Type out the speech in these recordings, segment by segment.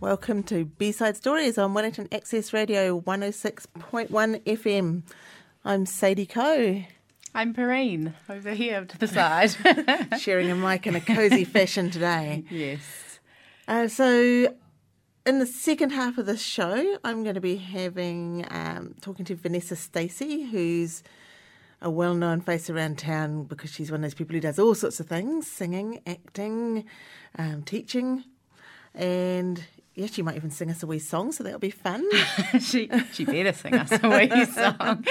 Welcome to B-Side Stories on Wellington Access Radio 106.1 FM. I'm Sadie Coe. I'm Perrine, over here to the side. sharing a mic in a cosy fashion today. Yes. Uh, so, in the second half of the show, I'm going to be having um, talking to Vanessa Stacey, who's a well-known face around town because she's one of those people who does all sorts of things: singing, acting, um, teaching, and yeah, she might even sing us a wee song, so that'll be fun. she she better sing us a wee song.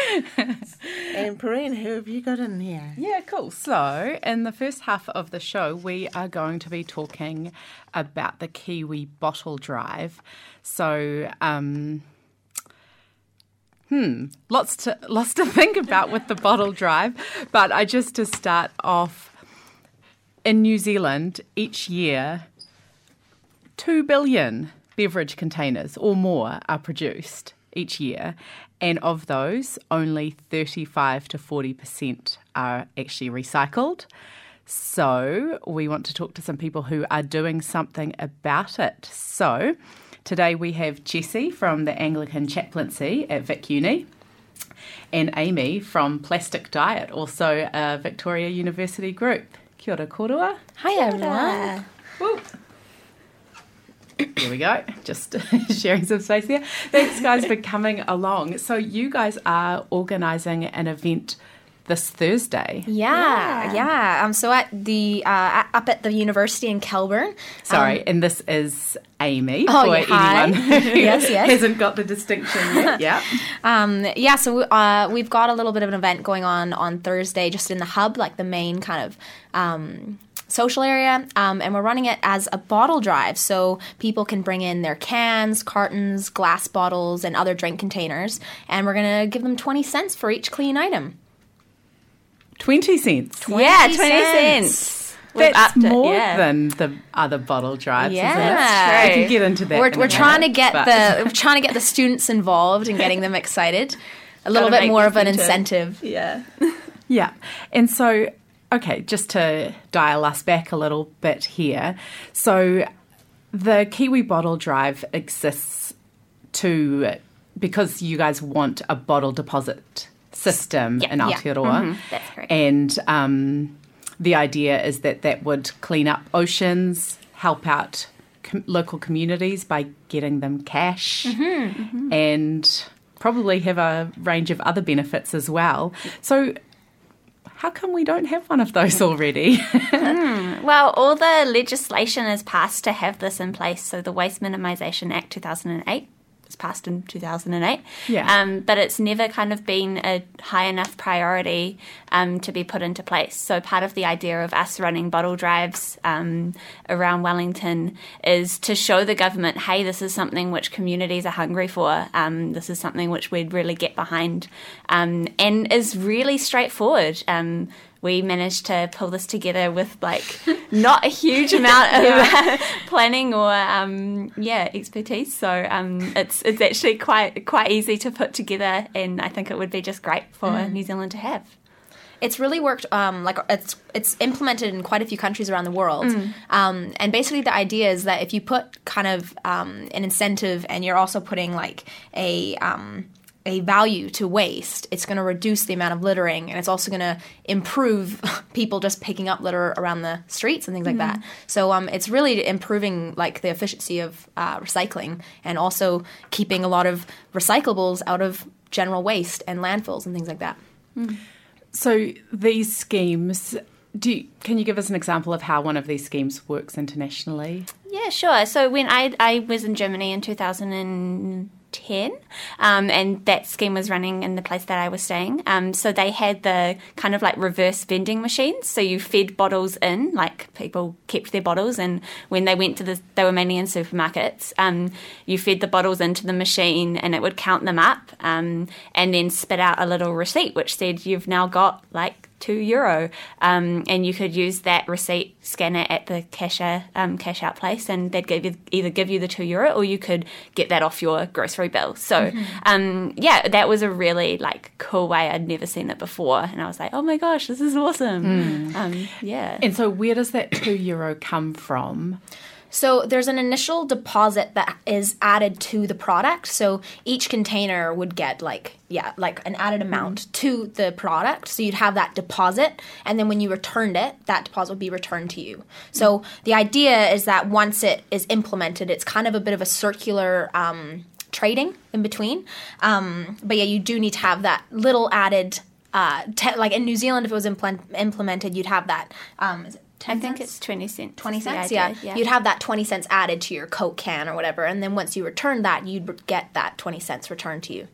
and Perrine, who have you got in here? Yeah, cool. So, in the first half of the show, we are going to be talking about the Kiwi bottle drive. So, um, hmm, lots to lots to think about with the bottle drive. But I just to start off, in New Zealand, each year, two billion beverage containers or more are produced each year, and of those, only 35 to 40% are actually recycled. So, we want to talk to some people who are doing something about it. So, today we have Jessie from the Anglican Chaplaincy at Vic Uni and Amy from Plastic Diet, also a Victoria University group. Kia ora korua. Hi everyone. Woo. Here we go. Just sharing some space here. Thanks, guys, for coming along. So, you guys are organising an event this Thursday. Yeah, yeah. yeah. Um, so at the uh, up at the university in Kelburn. Sorry, um, and this is Amy oh, for yeah, hi. anyone who yes, yes. hasn't got the distinction yet. Yeah. Um, yeah, so uh, we've got a little bit of an event going on on Thursday, just in the hub, like the main kind of. Um, social area, um, and we're running it as a bottle drive. So people can bring in their cans, cartons, glass bottles, and other drink containers, and we're going to give them 20 cents for each clean item. 20 cents. 20 yeah, 20 cents. cents. We've That's upped it, more yeah. than the other bottle drives, Yeah. isn't it? That's we can get into that. We're, in we're trying to get but- the we're trying to get the students involved and getting them excited. A little Gotta bit more of an into- incentive. Yeah. Yeah. And so, okay, just to dial us back a little bit here. So, the Kiwi Bottle Drive exists to, because you guys want a bottle deposit system in yeah. Aotearoa. Mm-hmm, that's correct. And um, the idea is that that would clean up oceans, help out com- local communities by getting them cash, mm-hmm, mm-hmm. and probably have a range of other benefits as well. So, how come we don't have one of those already? Hmm. Well, all the legislation is passed to have this in place. So the Waste Minimisation Act 2008 was passed in 2008. Yeah. Um, but it's never kind of been a high enough priority um, to be put into place. So part of the idea of us running bottle drives um, around Wellington is to show the government, hey, this is something which communities are hungry for. Um, this is something which we'd really get behind, um, and is really straightforward. We managed to pull this together with like not a huge amount of planning or um, yeah expertise. So um, it's it's actually quite quite easy to put together, and I think it would be just great for New Zealand to have. It's really worked. Um, like it's it's implemented in quite a few countries around the world. Um, and basically, the idea is that if you put kind of um, an incentive, and you're also putting like a um, a value to waste, it's going to reduce the amount of littering, and it's also going to improve people just picking up litter around the streets and things like that. So um, it's really improving like the efficiency of uh, recycling, and also keeping a lot of recyclables out of general waste and landfills and things like that. so, these schemes. Do you, can you give us an example of how one of these schemes works internationally? Yeah, sure. So when I I was in Germany in 2010, um, and that scheme was running in the place that I was staying. Um, so they had the kind of like reverse vending machines. So you fed bottles in, like people kept their bottles, and when they went to the, they were mainly in supermarkets. Um, you fed the bottles into the machine, and it would count them up, um, and then spit out a little receipt which said you've now got like two euro, um, and you could use that receipt, scanner at the cashier um, cash out place, and they'd give you, either give you the two euro or you could get that off your grocery bill. So, um, yeah, that was a really like cool way. I'd never seen it before, and I was like, oh my gosh, this is awesome. Um, yeah. And so, where does that two euro come from? So there's an initial deposit that is added to the product. So each container would get like yeah, like an added amount to the product. So you'd have that deposit and then when you returned it, that deposit would be returned to you. So the idea is that once it is implemented, it's kind of a bit of a circular um, trading in between. Um, but yeah, you do need to have that little added uh, te- like in New Zealand if it was implement- implemented, you'd have that um, is it I 10 think cents? it's 20 cents. 20 cents idea, yeah. you'd have that 20 cents added to your coke can or whatever and then once you return that you'd get that 20 cents returned to you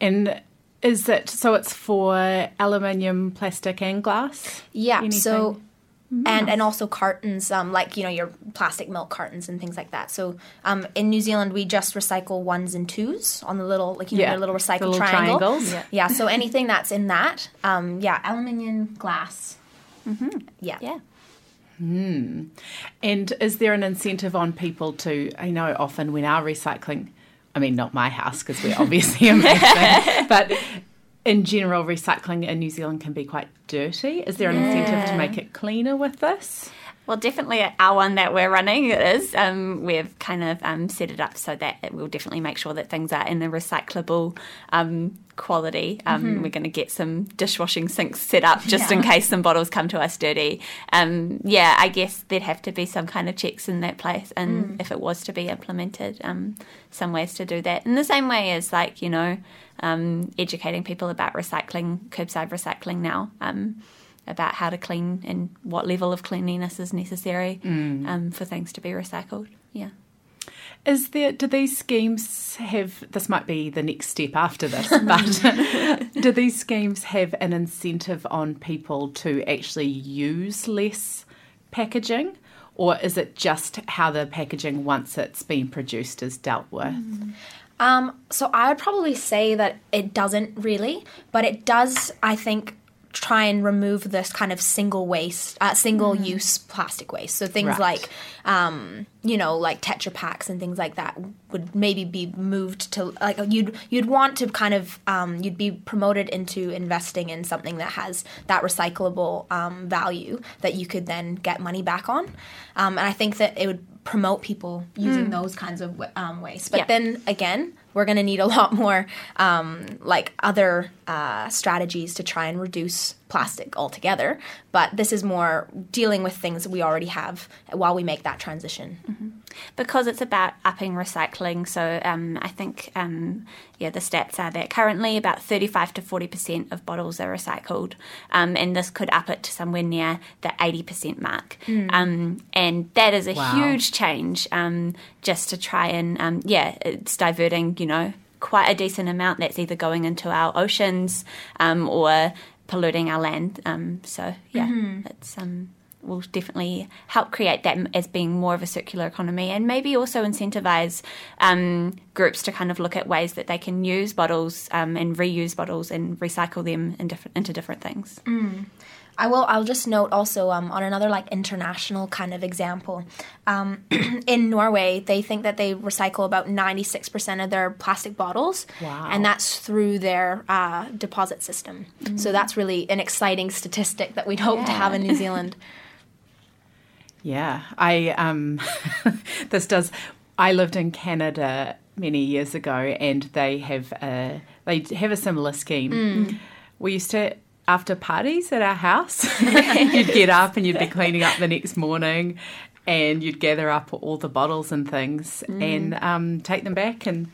And is it so? It's for aluminium, plastic, and glass. yeah so Anything? and and also cartons um, like you know your plastic milk cartons and things like that so um, in new zealand we just recycle ones and twos on the little like you know Yeah, your little the recycle little triangle triangles. yeah. yeah so anything that's in that um, yeah aluminium glass mm-hmm. yeah Yeah. And is there an incentive on people to? I know often when our recycling, I mean, not my house because we're obviously amazing, but in general, recycling in New Zealand can be quite dirty. Is there an incentive to make it cleaner with this? Well, definitely our one that we're running is. Um, we've kind of um, set it up so that it will definitely make sure that things are in a recyclable um, quality. Um, We're going to get some dishwashing sinks set up just in case some bottles come to us dirty. Um, yeah, I guess there'd have to be some kind of checks in that place, and if it was to be implemented, um, some ways to do that. In the same way as like you know, um, educating people about recycling, curbside recycling now. About how to clean and what level of cleanliness is necessary um, for things to be recycled. Yeah. Is there? Do these schemes have? This might be the next step after this, but do these schemes have an incentive on people to actually use less packaging, or is it just how the packaging once it's been produced is dealt with? Um, so I would probably say that it doesn't really, but it does, I think, try and remove this kind of single waste, uh, single use plastic waste. So things Right. like, um, you know, like Tetra packs and things like that would maybe be moved to like you'd you'd want to kind of um, you'd be promoted into investing in something that has that recyclable um, value that you could then get money back on. Um, and I think that it would promote people using those kinds of um, waste. But Yeah. then again, we're going to need a lot more um, like other uh, strategies to try and reduce plastic altogether. But this is more dealing with things that we already have while we make that transition. Because it's about upping recycling, so um, I think um, yeah, the stats are that currently about thirty-five to forty percent of bottles are recycled, um, and this could up it to somewhere near the eighty percent mark. Um, and that is a Wow. huge change. Um, just to try and um, yeah, it's diverting, you know, quite a decent amount that's either going into our oceans um, or polluting our land. Um, so yeah, it's um, will definitely help create that as being more of a circular economy, and maybe also incentivize um, groups to kind of look at ways that they can use bottles um, and reuse bottles and recycle them in different, into different things. I will. I'll just note also um, on another like international kind of example. Um, in Norway, they think that they recycle about ninety six percent of their plastic bottles, Wow. and that's through their uh, deposit system. So that's really an exciting statistic that we'd hope to have in New Zealand. Yeah, I um, this does. I lived in Canada many years ago, and they have a they have a similar scheme. We used to after parties at our house, you'd get up and you'd be cleaning up the next morning. And you'd gather up all the bottles and things and um, take them back, and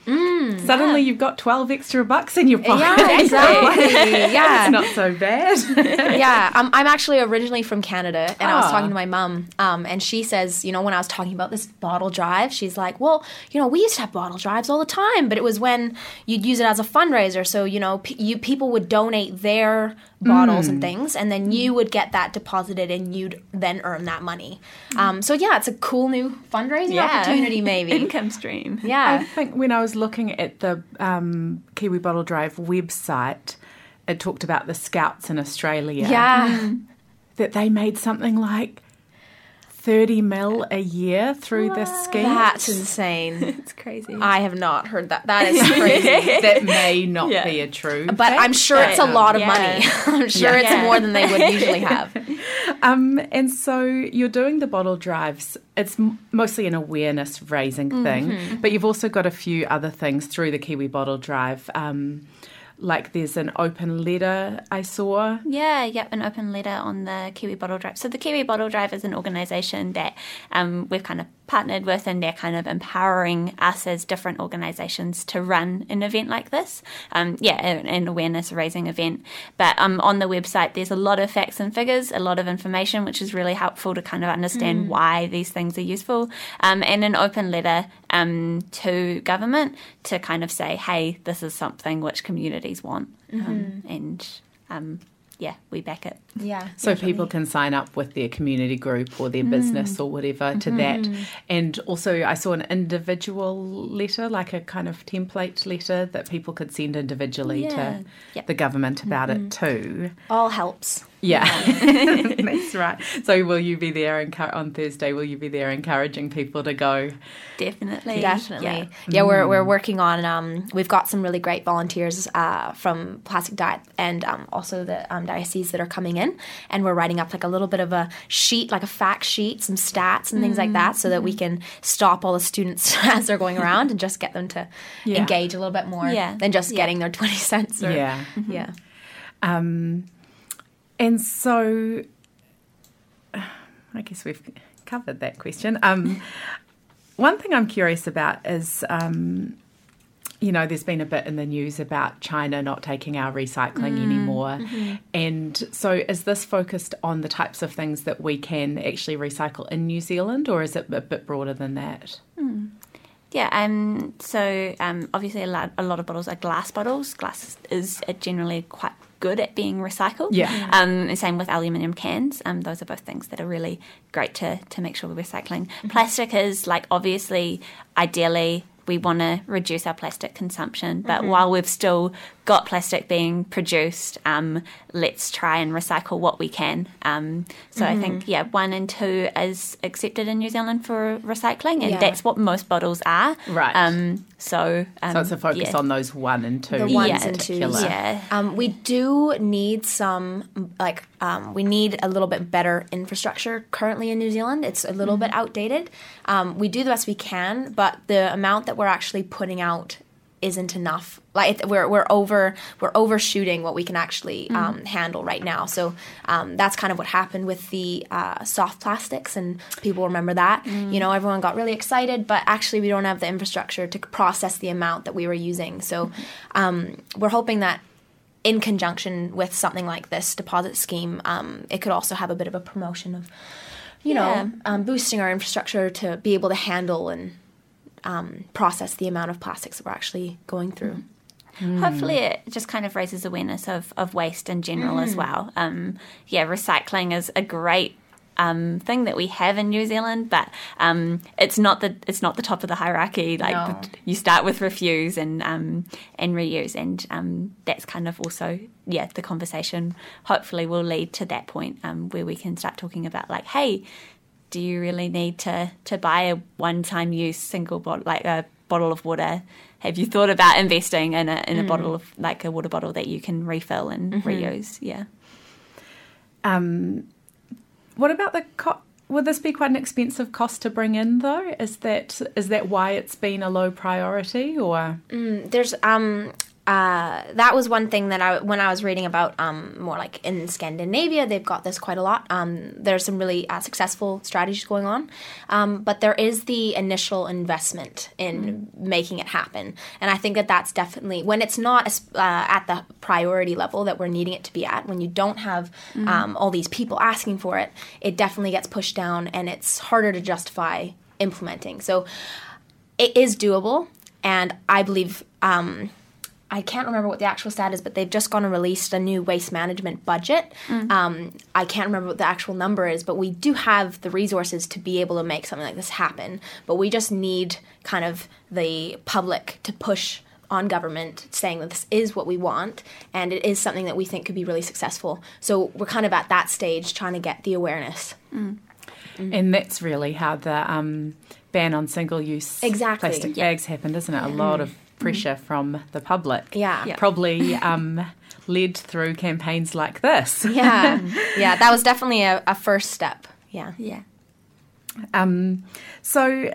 suddenly you've got twelve extra bucks in your pocket. Yeah, exactly. yeah, it's not so bad. yeah, I'm, I'm actually originally from Canada, and I was Ah. talking to my mum, um, and she says, you know, when I was talking about this bottle drive, she's like, well, you know, we used to have bottle drives all the time, but it was when you'd use it as a fundraiser, so you know, p- you people would donate their bottles Mm. and things, and then you would get that deposited, and you'd then earn that money. Um, so yeah, it's a cool new fundraising opportunity, maybe. income stream. Yeah. I think when I was looking at the um, Kiwi Bottle Drive website, it talked about the scouts in Australia. Yeah. That they made something like 30 mil a year through this scheme. That's insane. It's crazy. I have not heard that. That is crazy. that may not Yeah. be a true. But I'm sure it's a lot of Yeah. money. I'm sure it's Yeah. more than they would usually have. Um, and so you're doing the bottle drives. It's m- mostly an awareness raising thing, but you've also got a few other things through the Kiwi Bottle Drive. Um, like there's an open letter I saw. Yeah, yep, an open letter on the Kiwi Bottle Drive. So the Kiwi Bottle Drive is an organisation that um, we've kind of partnered with, and they're kind of empowering us as different organisations to run an event like this. Um, yeah, an, an awareness raising event. But um, on the website, there's a lot of facts and figures, a lot of information, which is really helpful to kind of understand why these things are useful, um, and an open letter um, to government to kind of say, hey, this is something which communities want, um, and um, yeah, we back it. Yeah. So people can sign up with their community group or their mm. business or whatever to mm-hmm. that. And also, I saw an individual letter, like a kind of template letter that people could send individually Yeah. to Yep. the government about it mm-hmm. too. All helps. Yeah, that's right. So, will you be there encour- on Thursday? Will you be there encouraging people to go? Definitely, Definitely. Yeah. Yeah, we're, we're working on, um, we've got some really great volunteers uh, from Plastic Diet and um, also the um, diocese that are coming in. And we're writing up like a little bit of a sheet, like a fact sheet, some stats and things like that so that we can stop all the students as they're going around and just get them to Yeah. engage a little bit more Yeah. than just Yeah. getting their 20 cents. Or, Yeah. Yeah. Um, and so, I guess we've covered that question. Um, one thing I'm curious about is, um, you know, there's been a bit in the news about China not taking our recycling anymore. And so, is this focused on the types of things that we can actually recycle in New Zealand, or is it a bit broader than that? Yeah, um, so um, obviously a lot, a lot of bottles are glass bottles. Glass is generally quite good at being recycled. Yeah. Um, and same with aluminium cans. Um, those are both things that are really great to, to make sure we're recycling. Plastic is like obviously, ideally, we want to reduce our plastic consumption, but while we've still got plastic being produced, um, let's try and recycle what we can. Um, so I think yeah, one and two is accepted in New Zealand for recycling, and Yeah. that's what most bottles are. Right. Um, so um, So it's a focus yeah. on those one and two. the ones Yeah. and twos. particular. Yeah. Um, we do need some, like, um, we need a little bit better infrastructure currently in New Zealand. It's a little bit outdated. Um, we do the best we can, but the amount that we're actually putting out isn't enough. Like we're we're over we're overshooting what we can actually um, handle right now. So um, that's kind of what happened with the uh, soft plastics, and people remember that. You know, everyone got really excited, but actually we don't have the infrastructure to process the amount that we were using. So um, we're hoping that in conjunction with something like this deposit scheme, um, it could also have a bit of a promotion of, you Yeah. know, um, boosting our infrastructure to be able to handle and um, process the amount of plastics that we're actually going through. Hopefully, it just kind of raises awareness of, of waste in general as well. Um, yeah, recycling is a great um, thing that we have in New Zealand, but um, it's not the it's not the top of the hierarchy. Like No. you start with refuse and um, and reuse, and um, that's kind of also yeah the conversation. Hopefully, will lead to that point um, where we can start talking about like, hey, do you really need to to buy a one time use single bottle like a bottle of water? Have you thought about investing in a in a bottle of like a water bottle that you can refill and reuse? Yeah. Um, what about the co- Will this be quite an expensive cost to bring in, though? Is that is that why it's been a low priority, or There's um uh that was one thing that I when I was reading about um more like in Scandinavia they've got this quite a lot. Um, there's some really uh, successful strategies going on, um, but there is the initial investment in making it happen, and I think that that's definitely when it's not uh, at the priority level that we're needing it to be at. When you don't have um, all these people asking for it, it definitely gets pushed down, and it's harder to justify implementing. So it is doable, and I believe um, I can't remember what the actual stat is, but they've just gone and released a new waste management budget. Um, I can't remember what the actual number is, but we do have the resources to be able to make something like this happen. But we just need kind of the public to push on government saying that this is what we want and it is something that we think could be really successful. So we're kind of at that stage trying to get the awareness. And that's really how the um, ban on single use Exactly, plastic yeah. bags happened, isn't it? A lot of pressure from the public. Yeah. Yeah. Probably um, led through campaigns like this. Yeah, yeah, that was definitely a, a first step. Yeah. Yeah. Um, so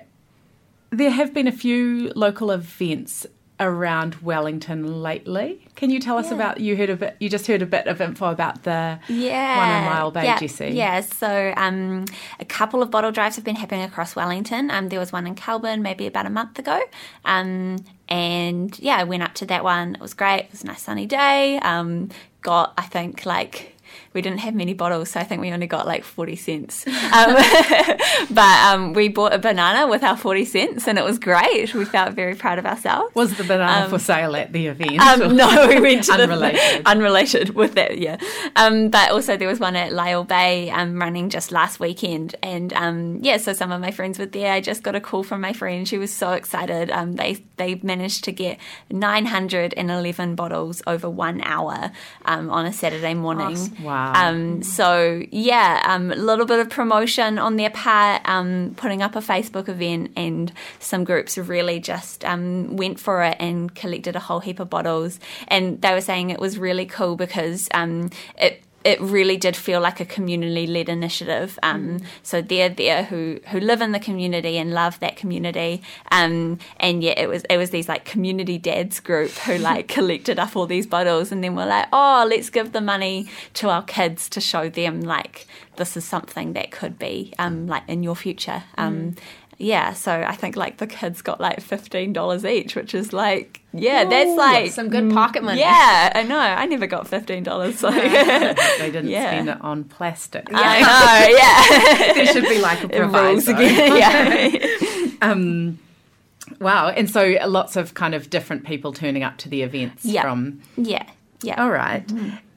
there have been a few local events around Wellington lately. Can you tell us Yeah. about you heard a bit you just heard a bit of info about the Yeah. one in Lyall Bay, yeah. Jessie? Yeah, so um, a couple of bottle drives have been happening across Wellington. Um, there was one in Kelburn maybe about a month ago. Um, and yeah, I went up to that one. It was great. It was a nice sunny day. Um, got, I think, like, we didn't have many bottles, so I think we only got like 40 cents. Um, but um, we bought a banana with our 40 cents and it was great. We felt very proud of ourselves. Was the banana Um, for sale at the event? Um, no, we went to Unrelated. the unrelated with that, yeah. Um, but also there was one at Lyall Bay um, running just last weekend, and um, yeah, so some of my friends were there. I just got a call from my friend; she was so excited. Um, they they managed to get 911 bottles over one hour um, on a Saturday morning. Wow. Um, so yeah, um, a little bit of promotion on their part, um, putting up a Facebook event, and some groups really just um, went for it and collected a whole heap of bottles. And they were saying it was really cool because um, it. It really did feel like a community-led initiative. Um, So they're there who who live in the community and love that community. Um, and yeah, it was it was these like community dads group who like collected up all these bottles and then were like, oh, let's give the money to our kids to show them like this is something that could be um, like in your future. Um, Yeah, so I think like the kids got like fifteen dollars each, which is like yeah, that's like some good pocket money. Yeah, I know. I never got fifteen dollars. So they didn't Yeah. spend it on plastic. I know. Yeah, there should be like a proviso. again. Yeah. Um, wow, and so lots of kind of different people turning up to the events Yeah. from. yeah, yeah. All right.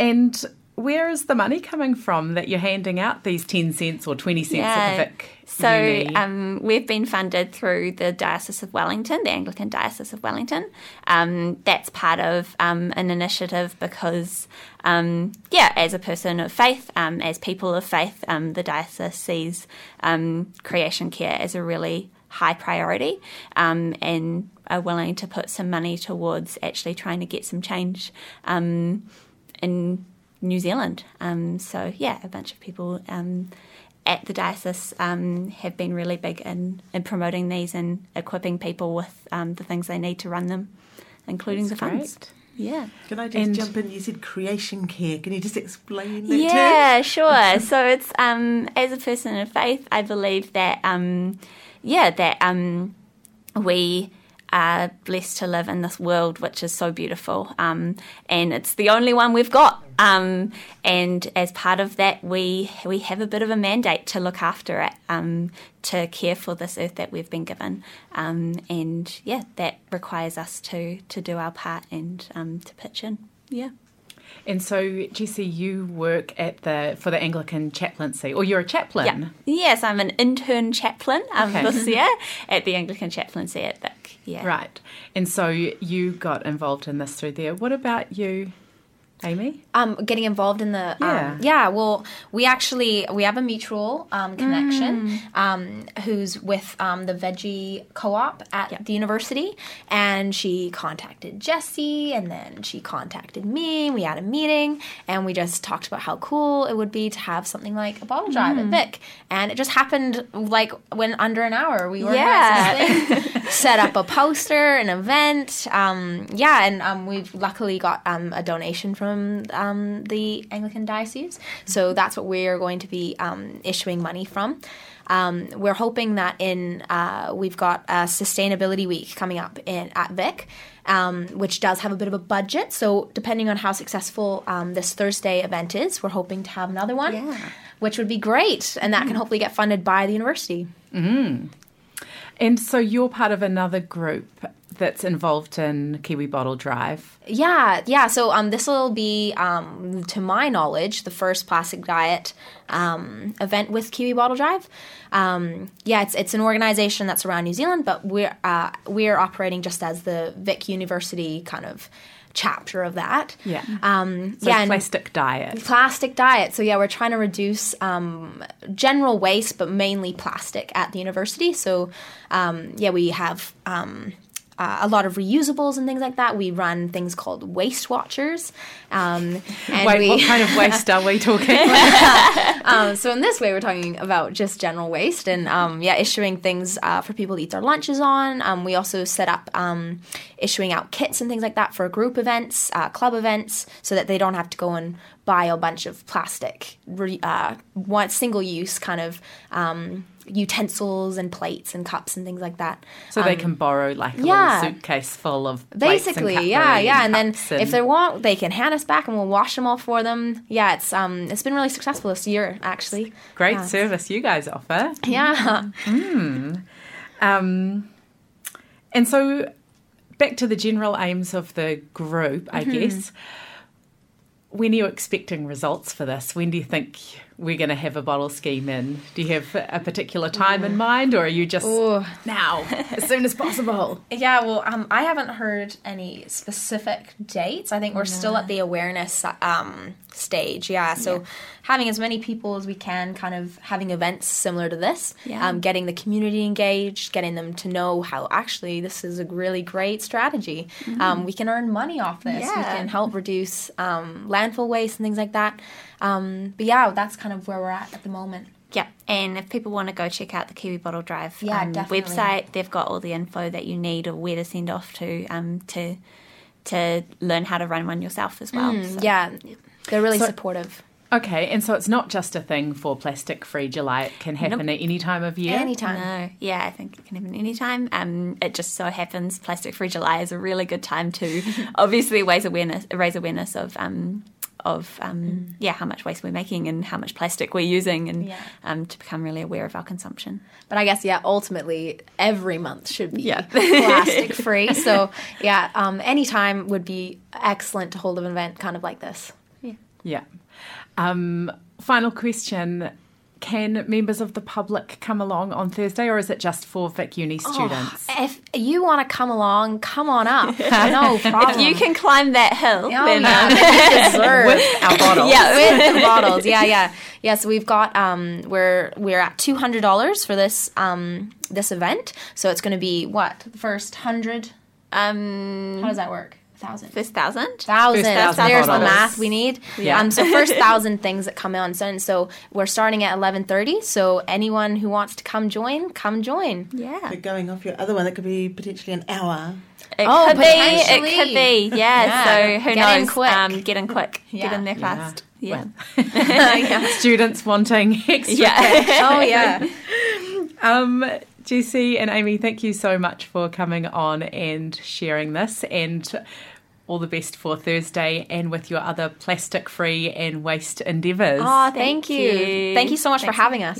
and where is the money coming from that you're handing out these ten cents or twenty cents at the Vic? So um, we've been funded through the Diocese of Wellington, the Anglican Diocese of Wellington. Um, that's part of um, an initiative because, um, yeah, as a person of faith, um, as people of faith, um, the diocese sees um, creation care as a really high priority um, and are willing to put some money towards actually trying to get some change um, in New Zealand. Um, so yeah, a bunch of people um, at the diocese um, have been really big in, in promoting these and equipping people with um, the things they need to run them, including That's the funds. great. Yeah. Can I just And- jump in? You said creation care. Can you just explain that Yeah, sure. so it's um, as a person of faith, I believe that um, yeah, that um, we are blessed to live in this world which is so beautiful, um, and it's the only one we've got. Um, and as part of that, we we have a bit of a mandate to look after it, um, to care for this earth that we've been given, um, and yeah, that requires us to to do our part and um, to pitch in. Yeah. And so, Jesse, you work at the for the Anglican chaplaincy, or you're a chaplain. Yeah. Yes, I'm an intern chaplain um, Okay. this year at the Anglican chaplaincy at Vic. Yeah. Right. And so you got involved in this through there. What about you, Amy? um, getting involved in the Yeah. um, yeah well we actually we have a mutual um, connection um, who's with um, the veggie co-op at the university and she contacted Jessie and then she contacted me we had a meeting and we just talked about how cool it would be to have something like a bottle drive at Vic and it just happened like when under an hour we organized Yeah. set up a poster, an event. Um, yeah, and um, we've luckily got um, a donation from um, the Anglican Diocese. So that's what we're going to be um, issuing money from. Um, we're hoping that in uh, we've got a sustainability week coming up in at Vic, um, which does have a bit of a budget. So depending on how successful um, this Thursday event is, we're hoping to have another one, Yeah. which would be great, and that can hopefully get funded by the university. And so you're part of another group that's involved in Kiwi Bottle Drive. Yeah, yeah. So um, this will be, um, to my knowledge, the first plastic diet um, event with Kiwi Bottle Drive. Um, yeah, it's it's an organization that's around New Zealand, but we're uh, we're operating just as the Vic University kind of chapter of that. Yeah. Um, So yeah. plastic diet. plastic diet. So yeah, we're trying to reduce um, general waste, but mainly plastic at the university. So um, yeah, we have. Um, uh, a lot of reusables and things like that. We run things called waste watchers, um, and Wait, we what kind of waste are we talking? um, so in this way, we're talking about just general waste and um, yeah, issuing things uh, for people to eat their lunches on. Um, we also set up um, issuing out kits and things like that for group events, uh, club events, so that they don't have to go and buy a bunch of plastic, re- uh, one single use kind of. Um, utensils and plates and cups and things like that so they can borrow like a yeah. little suitcase full of plates and basically yeah yeah and then cups if they want they can hand us back and we'll wash them all for them yeah it's um it's been really successful this year actually great Yeah. service you guys offer. yeah Um, and so back to the general aims of the group, I guess. When are you expecting results for this? When do you think we're going to have a bottle scheme in? Do you have a particular time in mind, or are you just now, as soon as possible? Yeah, well, um, I haven't heard any specific dates. I think we're still at the awareness um, stage. Yeah, so having as many people as we can, kind of having events similar to this, Yeah. um, getting the community engaged, getting them to know how actually this is a really great strategy. Um, we can earn money off this. We can help reduce um, landfill waste and things like that. Um, but yeah, that's kind of where we're at at the moment. Yep. And if people want to go check out the Kiwi Bottle Drive Yeah, um, website, they've got all the info that you need or where to send off to um, to to learn how to run one yourself as well. So- Yeah, they're really So- supportive. Okay, and so it's not just a thing for plastic free July, it can happen at any time of year. Anytime. No, yeah, I think it can happen any time. Um, it just so happens Plastic Free July is a really good time to obviously raise awareness, raise awareness of um, of um, yeah how much waste we're making and how much plastic we're using, and Yeah. um, to become really aware of our consumption. But I guess yeah, ultimately every month should be Yeah. plastic free. So yeah, um, any time would be excellent to hold an event kind of like this. Yeah. Um, final question. Can members of the public come along on Thursday, or is it just for Vic Uni students? If you want to come along, come on up. No problem. If you can climb that hill, Oh, then yeah, um, you. With our bottles. yeah, with the bottles. Yeah, yeah, yeah. So we've got um, we're we're at two hundred dollars for this um this event. So it's going to be what the first hundred. um, How does that work? Thousand. first thousand. Thousand. First thousand There's the math we need. Yeah. Um, so first thousand things that come on. So, so we're starting at eleven thirty. So anyone who wants to come join, come join. Yeah. But going off your other one, that could be potentially an hour. It Oh, could be. It could be. Yeah. Yeah. So who Get in quick. Um, get in quick. Get Yeah. in there fast. Yeah. yeah. Students wanting extra Yeah. Oh yeah. Um, Jesse and Amy, thank you so much for coming on and sharing this, and all the best for Thursday and with your other plastic free and waste endeavours. Oh, thank, Thank you. you. Thank you so much Thanks. for having us.